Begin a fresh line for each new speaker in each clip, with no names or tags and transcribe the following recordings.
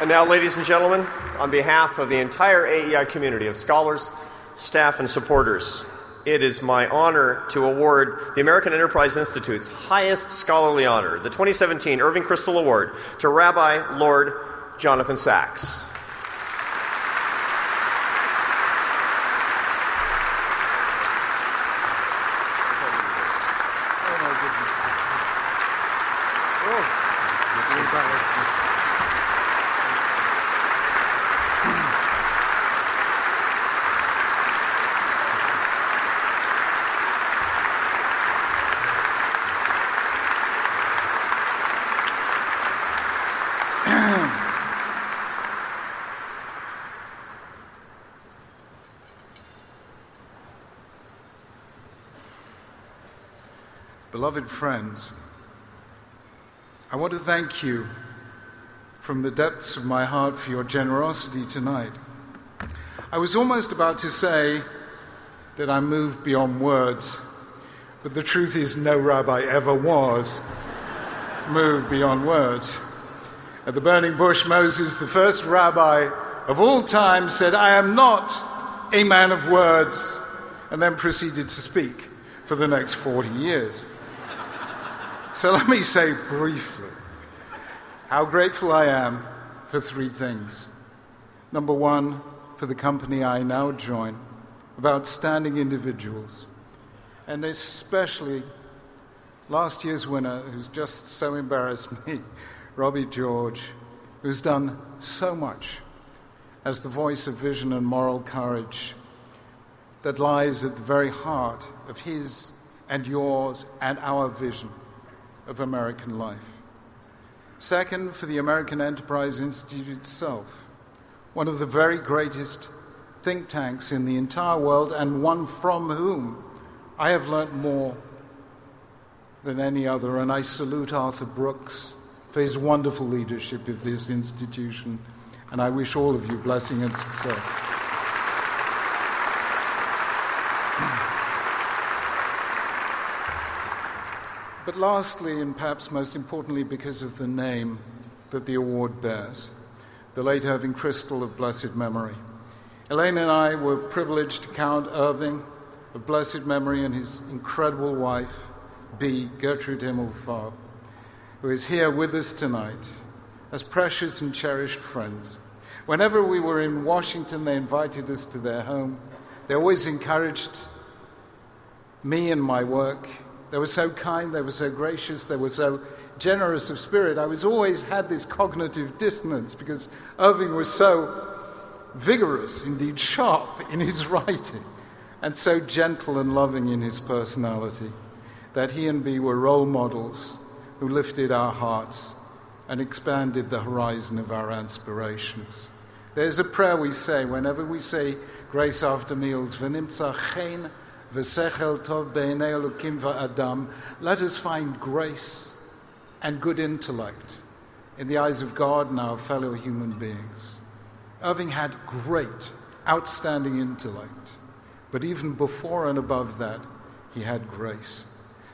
And now, ladies and gentlemen, on behalf of the entire AEI community of scholars, staff, and supporters, it is my honor to award the American Enterprise Institute's highest scholarly honor, the 2017 Irving Kristol Award, to Rabbi Lord Jonathan Sacks.
Beloved friends, I want to thank you from the depths of my heart for your generosity tonight. I was almost about to say that I'm moved beyond words, but the truth is, no rabbi ever was moved beyond words. At the burning bush, Moses, the first rabbi of all time, said, I am not a man of words, and then proceeded to speak for the next 40 years. So let me say briefly how grateful I am for three things. Number one, for the company I now join of outstanding individuals, and especially last year's winner, who's just so embarrassed me, Robbie George, who's done so much as the voice of vision and moral courage that lies at the very heart of his and yours and our vision of American life. Second, for the American Enterprise Institute itself, one of the very greatest think tanks in the entire world, and one from whom I have learnt more than any other. And I salute Arthur Brooks for his wonderful leadership of this institution, and I wish all of you blessing and success. But lastly, and perhaps most importantly, because of the name that the award bears, the late Irving Kristol of blessed memory. Elaine and I were privileged to count Irving of blessed memory and his incredible wife, Bea. Gertrude Himmelfarb, who is here with us tonight as precious and cherished friends. Whenever we were in Washington, they invited us to their home. They always encouraged me and my work they were so kind, they were so gracious, they were so generous of spirit. I was always had this cognitive dissonance because Irving was so vigorous, indeed sharp in his writing, and so gentle and loving in his personality that he and Bea were role models who lifted our hearts and expanded the horizon of our aspirations. There's a prayer we say whenever we say grace after meals, v'nimtza chen V'sechel tov b'nei elokim va'adam. Let us find grace and good intellect in the eyes of God and our fellow human beings. Irving had great, outstanding intellect, but even before and above that, he had grace.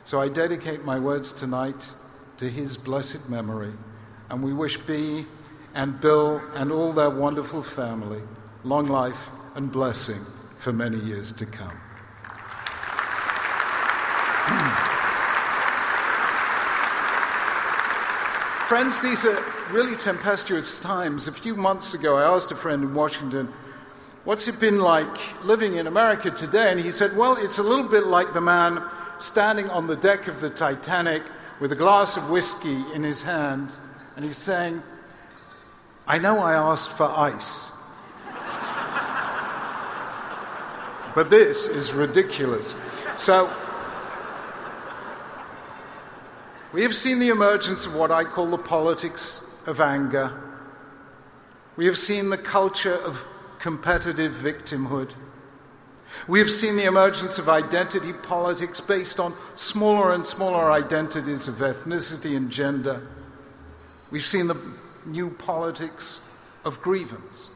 So I dedicate my words tonight to his blessed memory, and we wish Bea and Bill and all their wonderful family long life and blessing for many years to come. Friends, these are really tempestuous times. A few months ago, I asked a friend in Washington, What's it been like living in America today? And he said, Well, it's a little bit like the man standing on the deck of the Titanic with a glass of whiskey in his hand, and he's saying, I know I asked for ice. but this is ridiculous. So, We have seen the emergence of what I call the politics of anger. We have seen the culture of competitive victimhood. We have seen the emergence of identity politics based on smaller and smaller identities of ethnicity and gender. We've seen the new politics of grievance.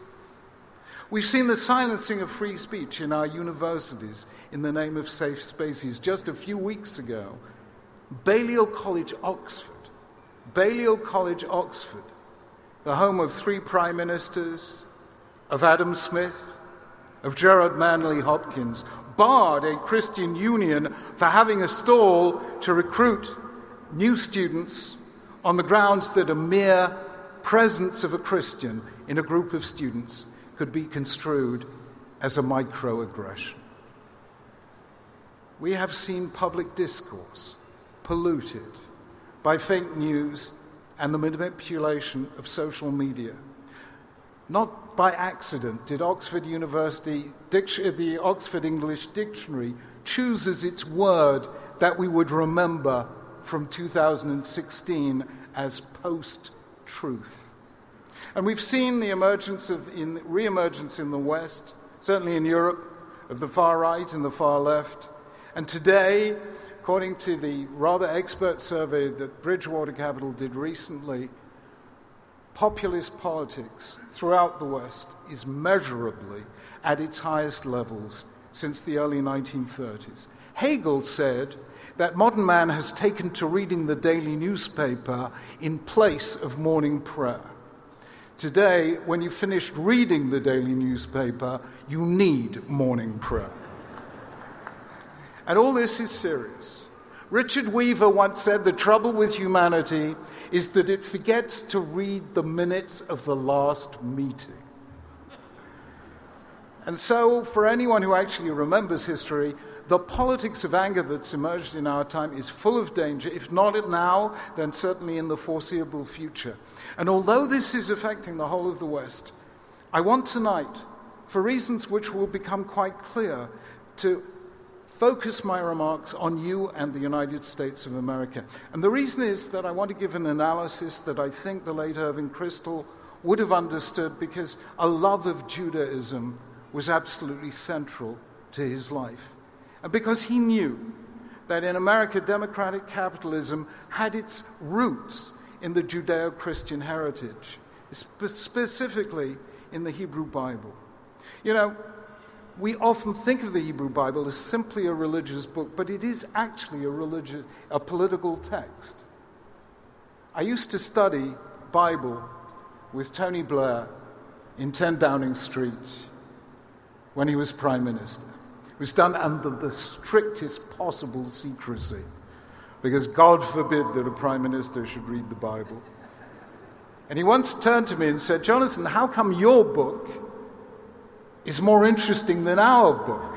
We've seen the silencing of free speech in our universities in the name of safe spaces. Just a few weeks ago, Balliol College, Oxford, Balliol College, Oxford, the home of three prime ministers, of Adam Smith, of Gerard Manley Hopkins, barred a Christian union for having a stall to recruit new students on the grounds that a mere presence of a Christian in a group of students could be construed as a microaggression. We have seen public discourse polluted by fake news and the manipulation of social media. Not by accident did Oxford University, the Oxford English Dictionary, choose as its word that we would remember from 2016 as post truth. And we've seen the emergence of, in, re-emergence in the West, certainly in Europe, of the far right and the far left. And today, according to the rather expert survey that Bridgewater Capital did recently, populist politics throughout the West is measurably at its highest levels since the early 1930s. Hegel said that modern man has taken to reading the daily newspaper in place of morning prayer. Today, when you've finished reading the daily newspaper, you need morning prayer. And all this is serious. Richard Weaver once said the trouble with humanity is that it forgets to read the minutes of the last meeting. And so, for anyone who actually remembers history, the politics of anger that's emerged in our time is full of danger, if not now, then certainly in the foreseeable future. And although this is affecting the whole of the West, I want tonight, for reasons which will become quite clear, to focus my remarks on you and the United States of America. And the reason is that I want to give an analysis that I think the late Irving Kristol would have understood because a love of Judaism was absolutely central to his life. And because he knew that in America, democratic capitalism had its roots in the Judeo Christian heritage, specifically in the Hebrew Bible. You know, we often think of the Hebrew Bible as simply a religious book, but it is actually a religious, a political text. I used to study Bible with Tony Blair in 10 Downing Street when he was Prime Minister was done under the strictest possible secrecy, because God forbid that a prime minister should read the Bible. And he once turned to me and said, Jonathan, how come your book is more interesting than our book?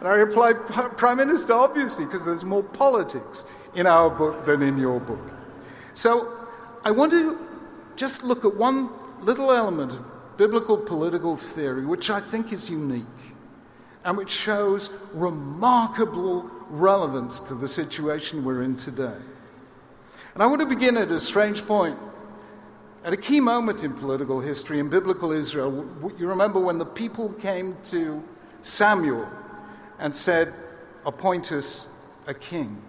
And I replied, Prime Minister, obviously, because there's more politics in our book than in your book. So I want to just look at one little element of biblical political theory, which I think is unique and which shows remarkable relevance to the situation we're in today. And I want to begin at a strange point. At a key moment in political history in biblical Israel, you remember when the people came to Samuel and said, Appoint us a king.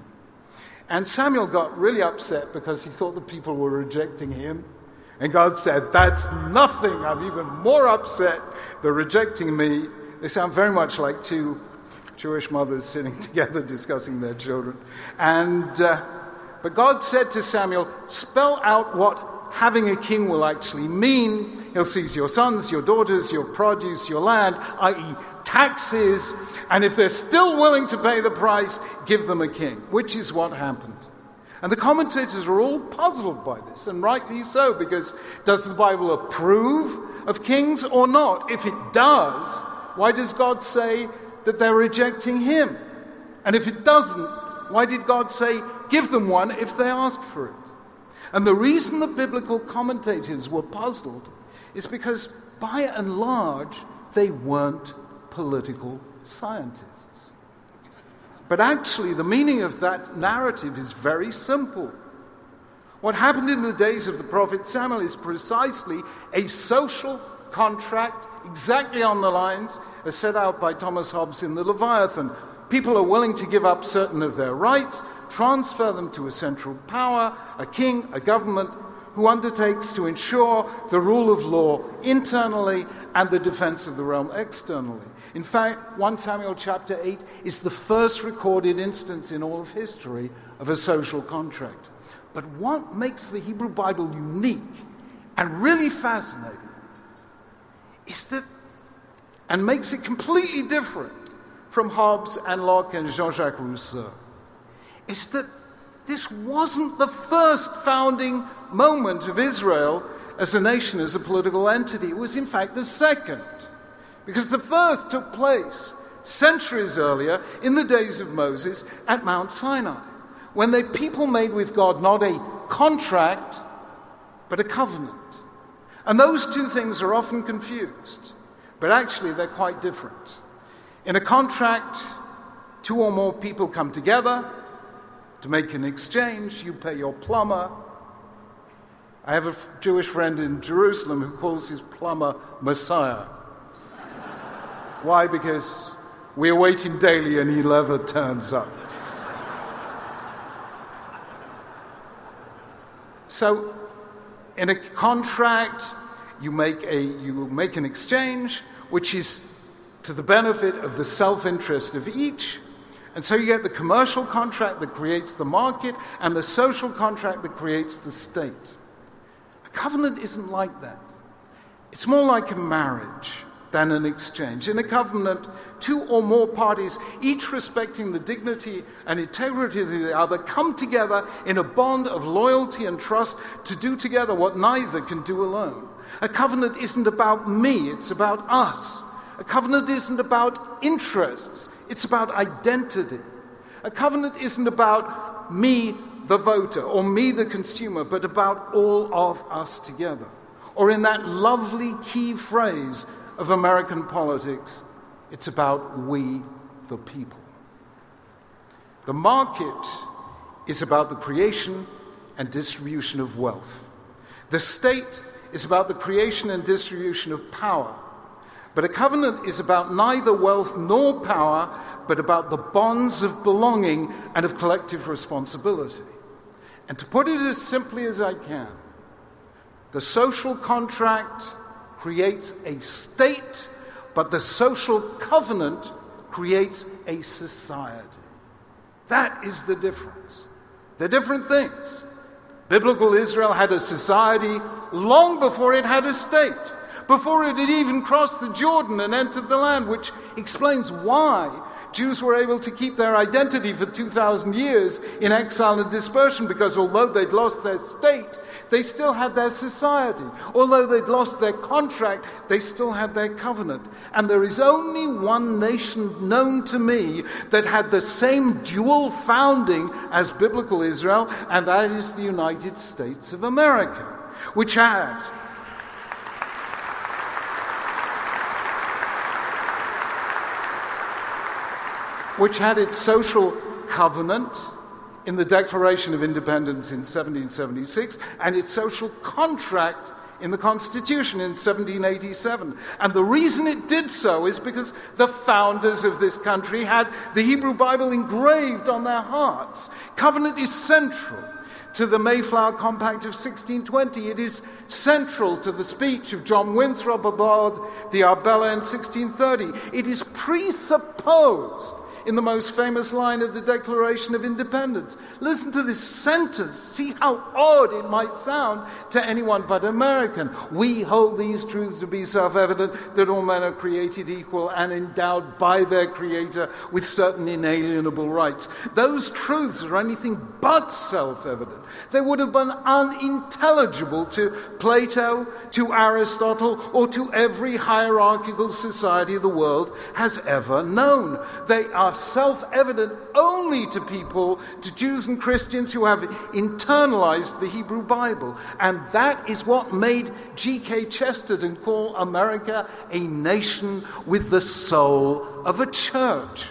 And Samuel got really upset because he thought the people were rejecting him. And God said, That's nothing. I'm even more upset. They're rejecting me they sound very much like two Jewish mothers sitting together discussing their children. And, uh, but God said to Samuel, Spell out what having a king will actually mean. He'll seize your sons, your daughters, your produce, your land, i.e., taxes. And if they're still willing to pay the price, give them a king, which is what happened. And the commentators are all puzzled by this, and rightly so, because does the Bible approve of kings or not? If it does, why does God say that they're rejecting Him? And if it doesn't, why did God say, give them one if they asked for it? And the reason the biblical commentators were puzzled is because, by and large, they weren't political scientists. But actually, the meaning of that narrative is very simple. What happened in the days of the prophet Samuel is precisely a social contract exactly on the lines as set out by Thomas Hobbes in the Leviathan. People are willing to give up certain of their rights, transfer them to a central power, a king, a government, who undertakes to ensure the rule of law internally and the defense of the realm externally. In fact, 1 Samuel chapter 8 is the first recorded instance in all of history of a social contract. But what makes the Hebrew Bible unique and really fascinating is that, and makes it completely different from Hobbes and Locke and Jean Jacques Rousseau, is that this wasn't the first founding moment of Israel as a nation, as a political entity. It was, in fact, the second. Because the first took place centuries earlier in the days of Moses at Mount Sinai, when the people made with God not a contract, but a covenant. And those two things are often confused, but actually they're quite different. In a contract, two or more people come together to make an exchange, you pay your plumber. I have a Jewish friend in Jerusalem who calls his plumber Messiah. Why? Because we're waiting daily and he never turns up. So, in a contract, you make, a, you make an exchange which is to the benefit of the self interest of each. And so you get the commercial contract that creates the market and the social contract that creates the state. A covenant isn't like that. It's more like a marriage than an exchange. In a covenant, two or more parties, each respecting the dignity and integrity of the other, come together in a bond of loyalty and trust to do together what neither can do alone. A covenant isn't about me, it's about us. A covenant isn't about interests, it's about identity. A covenant isn't about me, the voter, or me, the consumer, but about all of us together. Or in that lovely key phrase, of American politics, it's about we, the people. The market is about the creation and distribution of wealth. The state is about the creation and distribution of power. But a covenant is about neither wealth nor power, but about the bonds of belonging and of collective responsibility. And to put it as simply as I can, the social contract creates a state, but the social covenant creates a society. That is the difference. They're different things. Biblical Israel had a society long before it had a state, before it had even crossed the Jordan and entered the land, which explains why Jews were able to keep their identity for 2,000 years in exile and dispersion because although they'd lost their state, they still had their society. Although they'd lost their contract, they still had their covenant. And there is only one nation known to me that had the same dual founding as biblical Israel, and that is the United States of America, which had. Which had its social covenant in the Declaration of Independence in 1776 and its social contract in the Constitution in 1787. And the reason it did so is because the founders of this country had the Hebrew Bible engraved on their hearts. Covenant is central to the Mayflower Compact of 1620. It is central to the speech of John Winthrop aboard the Arbella in 1630. It is presupposed in the most famous line of the Declaration of Independence. Listen to this sentence. See how odd it might sound to anyone but American. We hold these truths to be self evident that all men are created equal and endowed by their Creator with certain inalienable rights. Those truths are anything but self evident. They would have been unintelligible to Plato, to Aristotle, or to every hierarchical society the world has ever known. They are self evident only to people, to Jews and Christians who have internalized the Hebrew Bible. And that is what made G.K. Chesterton call America a nation with the soul of a church.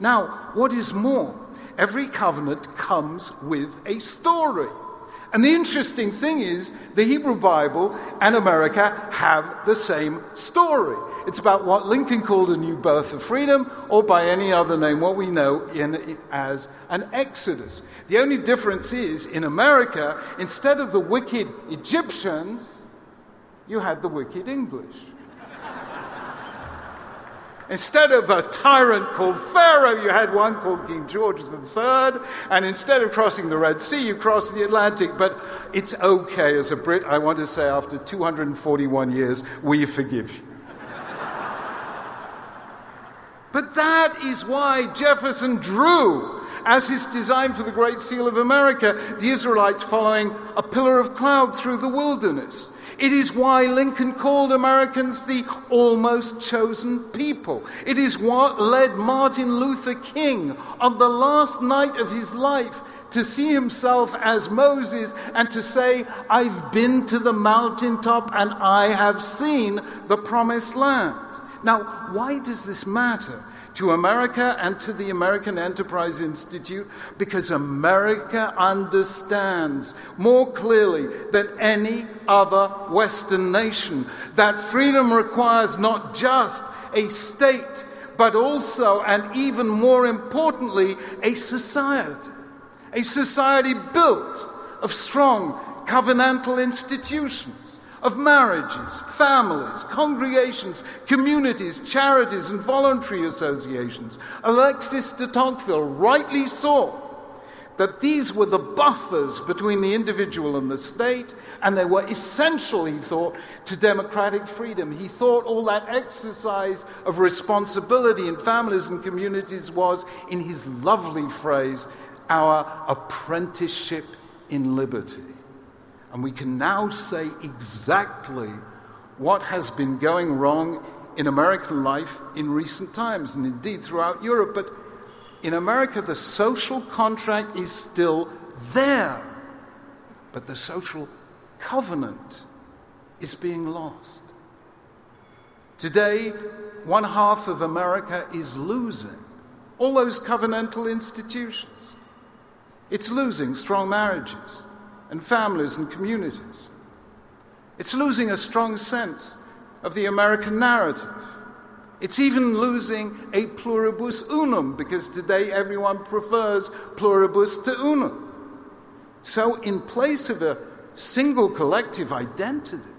Now, what is more, every covenant comes with a story. And the interesting thing is, the Hebrew Bible and America have the same story. It's about what Lincoln called a new birth of freedom, or by any other name, what we know in, as an exodus. The only difference is, in America, instead of the wicked Egyptians, you had the wicked English. Instead of a tyrant called Pharaoh, you had one called King George III. And instead of crossing the Red Sea, you crossed the Atlantic. But it's okay as a Brit, I want to say, after 241 years, we forgive you. But that is why Jefferson drew as his design for the Great Seal of America, the Israelites following a pillar of cloud through the wilderness. It is why Lincoln called Americans the almost chosen people. It is what led Martin Luther King on the last night of his life to see himself as Moses and to say, I've been to the mountaintop and I have seen the promised land. Now, why does this matter? to America and to the American Enterprise Institute because America understands more clearly than any other Western nation that freedom requires not just a state, but also, and even more importantly, a society. A society built of strong covenantal institutions of marriages, families, congregations, communities, charities, and voluntary associations. Alexis de Tocqueville rightly saw that these were the buffers between the individual and the state, and they were essential, he thought, to democratic freedom. He thought all that exercise of responsibility in families and communities was, in his lovely phrase, our apprenticeship in liberty. And we can now say exactly what has been going wrong in American life in recent times, and indeed throughout Europe. But in America, the social contract is still there, but the social covenant is being lost. Today, one half of America is losing all those covenantal institutions. It's losing strong marriages and families and communities. It's losing a strong sense of the American narrative. It's even losing a pluribus unum because today everyone prefers pluribus to unum. So, in place of a single collective identity,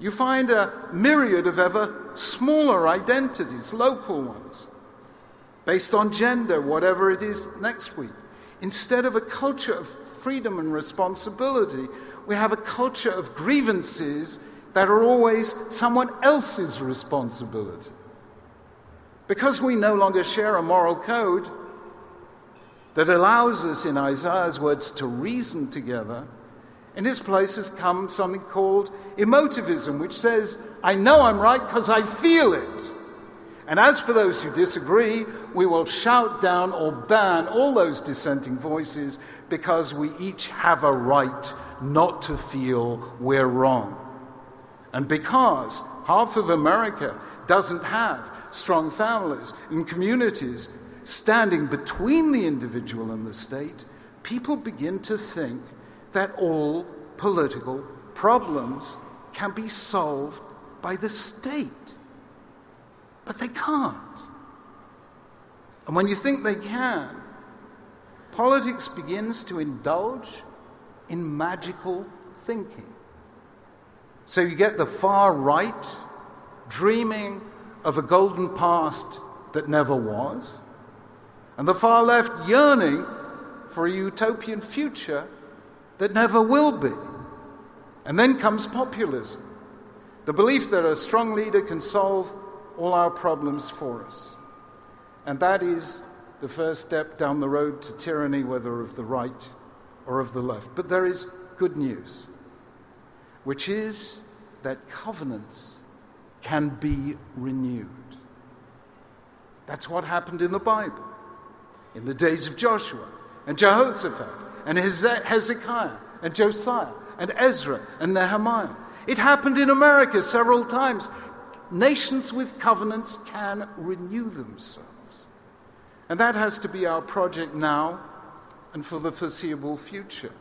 you find a myriad of ever smaller identities, local ones, based on gender, whatever it is next week, instead of a culture of freedom and responsibility, we have a culture of grievances that are always someone else's responsibility. Because we no longer share a moral code that allows us, in Isaiah's words, to reason together, in its place has come something called emotivism, which says, I know I'm right because I feel it. And as for those who disagree, we will shout down or ban all those dissenting voices because we each have a right not to feel we're wrong. And because half of America doesn't have strong families and communities standing between the individual and the state, people begin to think that all political problems can be solved by the state. But they can't. And when you think they can, politics begins to indulge in magical thinking. So you get the far right dreaming of a golden past that never was, and the far left yearning for a utopian future that never will be. And then comes populism the belief that a strong leader can solve all our problems for us. And that is the first step down the road to tyranny, whether of the right or of the left. But there is good news, which is that covenants can be renewed. That's what happened in the Bible in the days of Joshua and Jehoshaphat and Hezekiah and Josiah and Ezra and Nehemiah. It happened in America several times. Nations with covenants can renew themselves. And that has to be our project now and for the foreseeable future.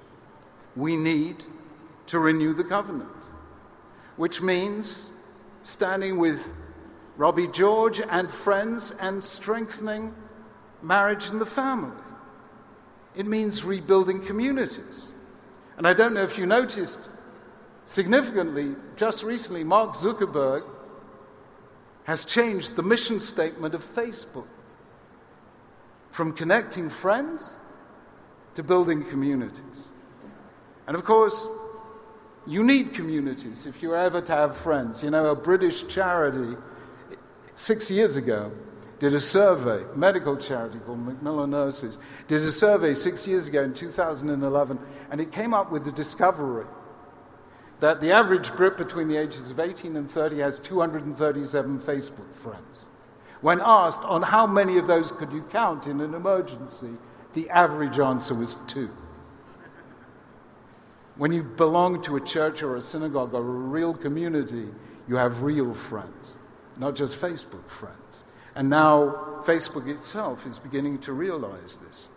We need to renew the covenant, which means standing with Robbie George and friends and strengthening marriage and the family. It means rebuilding communities. And I don't know if you noticed, significantly, just recently, Mark Zuckerberg has changed the mission statement of Facebook from connecting friends to building communities. And of course, you need communities if you're ever to have friends. You know, a British charity six years ago did a survey, medical charity called Macmillan Nurses, did a survey six years ago in 2011, and it came up with the discovery that the average Brit between the ages of 18 and 30 has 237 Facebook friends. When asked on how many of those could you count in an emergency, the average answer was two. When you belong to a church or a synagogue or a real community, you have real friends, not just Facebook friends. And now Facebook itself is beginning to realize this.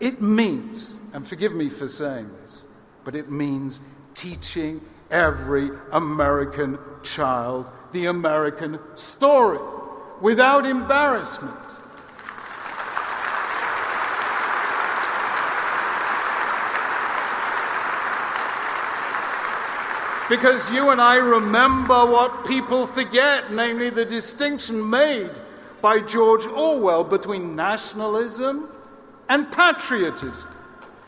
It means, and forgive me for saying this, but it means teaching every American child the American story without embarrassment. Because you and I remember what people forget, namely the distinction made by George Orwell between nationalism and patriotism.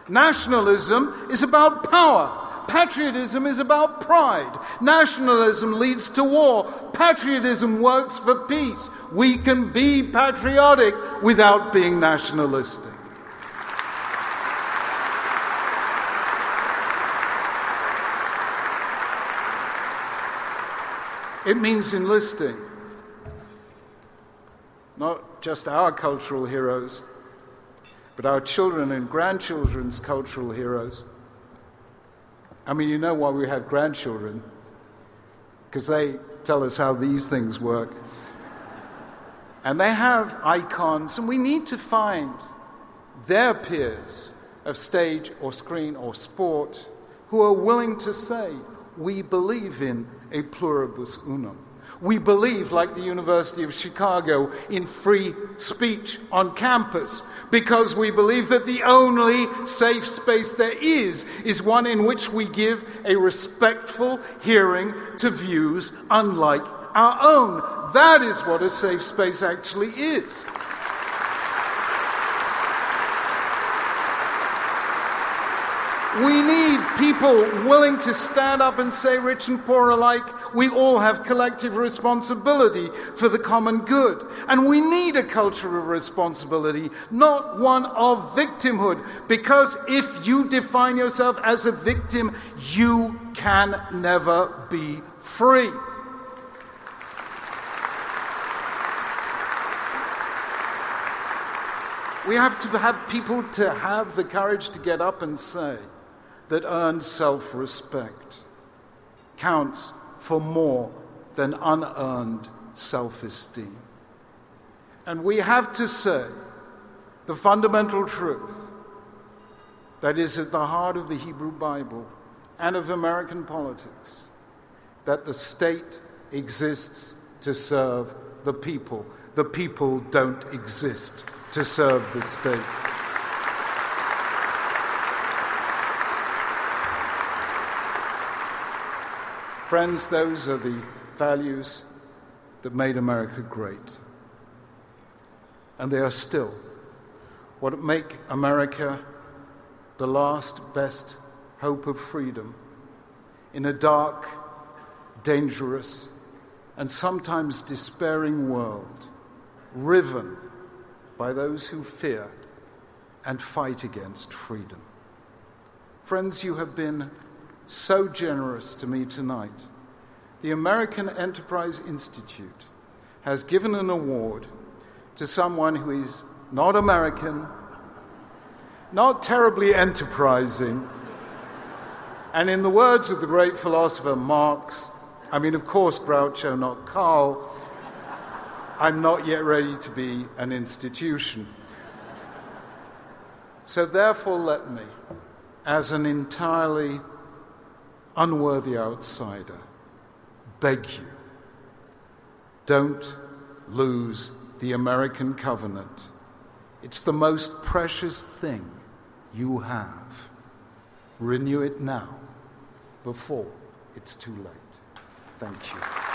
Nationalism is about power. Patriotism is about pride. Nationalism leads to war. Patriotism works for peace. We can be patriotic without being nationalistic. It means enlisting not just our cultural heroes, but our children and grandchildren's cultural heroes. I mean, you know why we have grandchildren, because they tell us how these things work. And they have icons, and we need to find their peers of stage or screen or sport who are willing to say, We believe in a pluribus unum. We believe, like the University of Chicago, in free speech on campus because we believe that the only safe space there is is one in which we give a respectful hearing to views unlike our own. That is what a safe space actually is. We need people willing to stand up and say, rich and poor alike, we all have collective responsibility for the common good. And we need a culture of responsibility, not one of victimhood. Because if you define yourself as a victim, you can never be free. We have to have people to have the courage to get up and say, that earned self respect counts for more than unearned self esteem. And we have to say the fundamental truth that is at the heart of the Hebrew Bible and of American politics that the state exists to serve the people. The people don't exist to serve the state. Friends, those are the values that made America great. And they are still what make America the last best hope of freedom in a dark, dangerous, and sometimes despairing world, riven by those who fear and fight against freedom. Friends, you have been so generous to me tonight. The American Enterprise Institute has given an award to someone who is not American, not terribly enterprising, and in the words of the great philosopher Marx, I mean, of course, Groucho, not Karl, I'm not yet ready to be an institution. So, therefore, let me, as an entirely unworthy outsider, beg you don't lose the American covenant. It's the most precious thing you have. Renew it now before it's too late. Thank you.